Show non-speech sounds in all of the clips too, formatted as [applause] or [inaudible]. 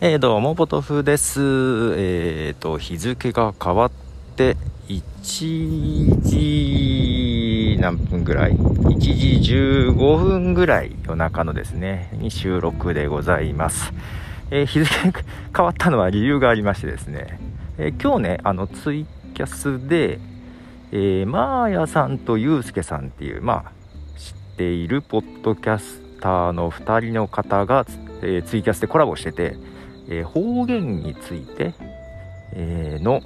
えー、どうも、ポトフです。えーと、日付が変わって、1時何分ぐらい ?1 時15分ぐらい夜中のですね、に収録でございます。えー日付が変わったのは理由がありましてですね、え今日ね、あの、ツイキャスで、えー、マーヤさんとユうスケさんっていう、まあ、知っているポッドキャスターの2人の方が、えツイキャスでコラボしてて、えー方言について、えーの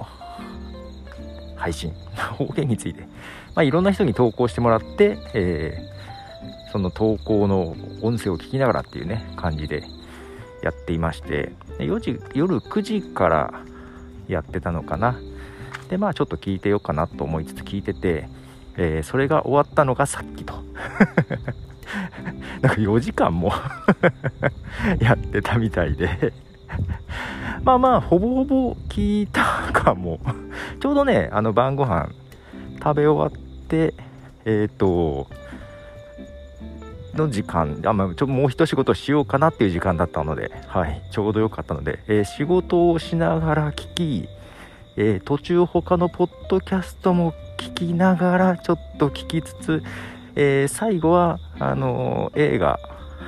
配信。[laughs] 方言について、まあ、いろんな人に投稿してもらって、えーその投稿の音声を聞きながらっていうね感じでやっていまして4時夜9時からやってたのかな。でまあちょっと聞いてようかなと思いつつ聞いてて、えーそれが終わったのがさっきと。[laughs] なんか4時間も [laughs] やってたみたいで。まあまあほぼほぼ聞いたかも。[laughs] ちょうどねあの晩ご飯食べ終わってえっ、との時間あ、まあ、ちょもう一仕事しようかなっていう時間だったので、はい、ちょうどよかったので、えー仕事をしながら聞き、えー途中他のポッドキャストも聞きながらちょっと聞きつつ、えー最後はあの映画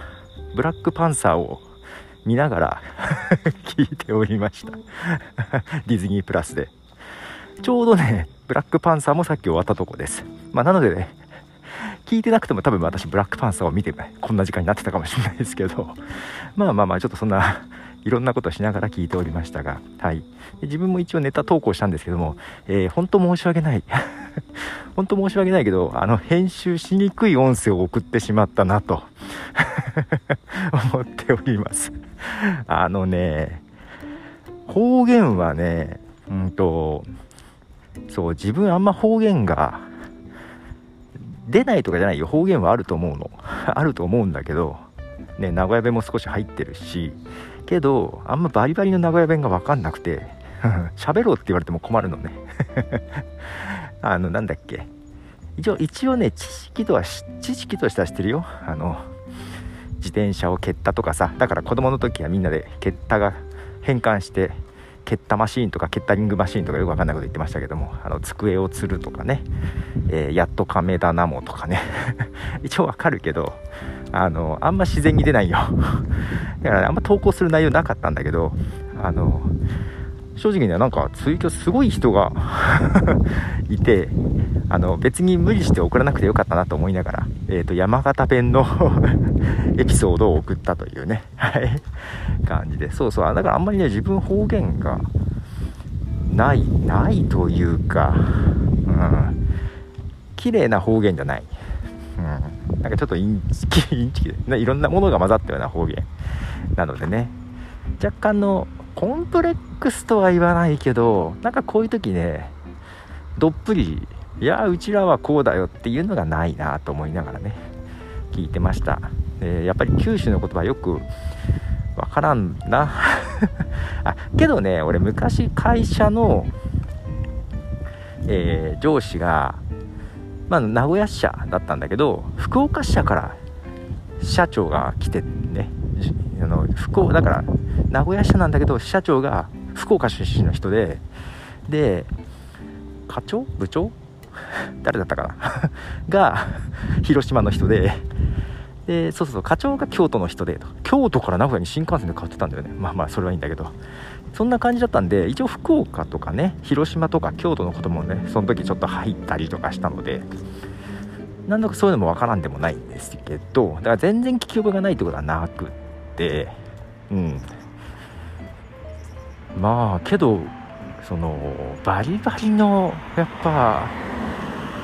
「ブラックパンサー」を見ながら [laughs] 聞いておりました。[laughs] ディズニープラスで。ちょうどねブラックパンサーもさっき終わったとこです。まあなのでね聞いてなくても多分私ブラックパンサーを見てこんな時間になってたかもしれないですけど。[laughs] まあまあまあちょっとそんないろんなことをしながら聞いておりましたが、はい、自分も一応ネタ投稿したんですけども、えー本当申し訳ない。本当申し訳ないけどあの編集しにくい音声を送ってしまったなと。思っております。[laughs] あのね方言はねうんとそう自分あんま方言が出ないとかじゃないよ。方言はあると思うの。[laughs] あると思うんだけどね名古屋弁も少し入ってるしけどあんまバリバリの名古屋弁が分かんなくて [laughs] 喋ろうって言われても困るのね。あのなんだっけ。一応一応ね知識とはし知識としては知ってるよ。あの自転車を蹴ったとかさだから子供の時はみんなで蹴ったが変換して蹴ったマシーンとか蹴ったリングマシーンとかよく分かんないこと言ってましたけどもあの机を吊るとかね、えーやっと亀だなもとかね。[laughs] 一応わかるけどあのあんま自然に出ないよ。[laughs] だから、あんま投稿する内容なかったんだけどあの正直ねなんかツイキャスすごい人が [laughs] いてあの別に無理して送らなくてよかったなと思いながら、えー、と山形弁のエピソードを送ったというね、[laughs] はい、感じで。そうそう。だからあんまりね自分方言がないないというか、うん、綺麗な方言じゃない、うん、なんかちょっとインチキインチキで、いろんなものが混ざったような方言なのでね。若干のコンプレックスとは言わないけどなんかこういう時ねどっぷりいやうちらはこうだよっていうのがないなと思いながらね聞いてました、えーやっぱり九州の言葉よくわからんな。[laughs] あけどね俺昔会社の、えー上司が、まあ、名古屋支社だったんだけど福岡支社から社長が来てね。あの福岡だから名古屋支社なんだけど社長が福岡出身の人でで課長？部長？誰だったかな？[laughs] が広島の人で。でそうそう課長が京都の人でと。京都から名古屋に新幹線で買ってたんだよね。まあまあそれはいいんだけど。そんな感じだったんで一応福岡とかね広島とか京都のこともねその時ちょっと入ったりとかしたので。なんだかそういうのもわからんでもないんですけどだから全然聞き覚えがないってことはなくって。うん。まあけどそのバリバリのやっぱ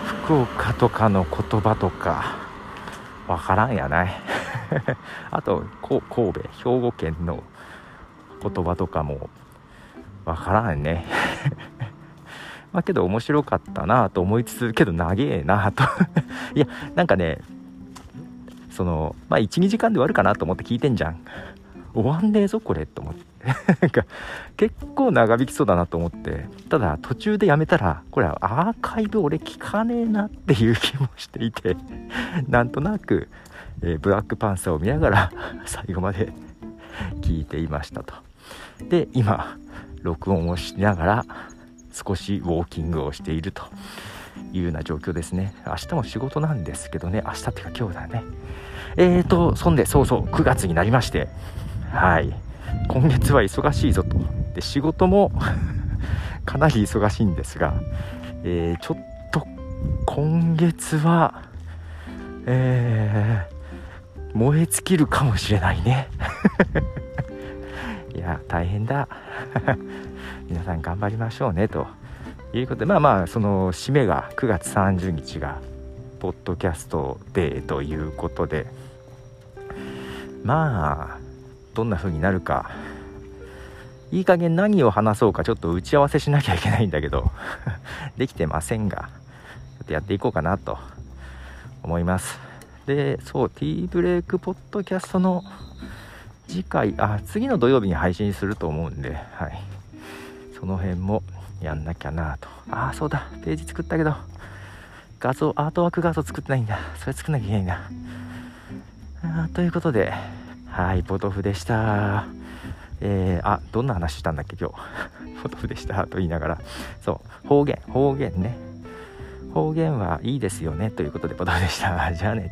福岡とかの言葉とかわからんやない。[laughs] あとこ神戸兵庫県の言葉とかもわからんね。[laughs] まあけど面白かったなと思いつつけど長えなと。[laughs] いやなんかねそのまあ12時間で終わるかなと思って聞いてんじゃん。終わんねえぞこれと思って。結構長引きそうだなと思って。ただ途中でやめたらこれはアーカイブ俺聞かねえなっていう気もしていて。[laughs] なんとなく、えーブラックパンサーを見ながら [laughs] 最後まで [laughs] 聞いていましたと。で今録音をしながら少しウォーキングをしていると。いうような状況ですね。明日も仕事なんですけどね。明日っていうか今日だね。えーとそんでそうそう9月になりまして。はい。今月は忙しいぞと。で仕事も [laughs] かなり忙しいんですが、えー、ちょっと今月はえー、燃え尽きるかもしれないね。[laughs] いや大変だ。[laughs] 皆さん頑張りましょうねということでまあまあその締めが9月30日がポッドキャストデーということでまあどんな風になるか。いい加減何を話そうかちょっと打ち合わせしなきゃいけないんだけど。[laughs] できてませんが。ちょっとやっていこうかなと思います。でそうティーブレイクポッドキャストの次回。あ次の土曜日に配信すると思うんで。はい。その辺もやんなきゃなと。ああそうだ。ページ作ったけど。画像アートワーク画像作ってないんだ。それ作んなきゃいけないんだ。ということで。はいポトフでした。えー、あどんな話したんだっけ今日。[laughs] ポトフでしたと言いながら。そう方言方言ね。方言はいいですよねということでポトフでした。じゃあね。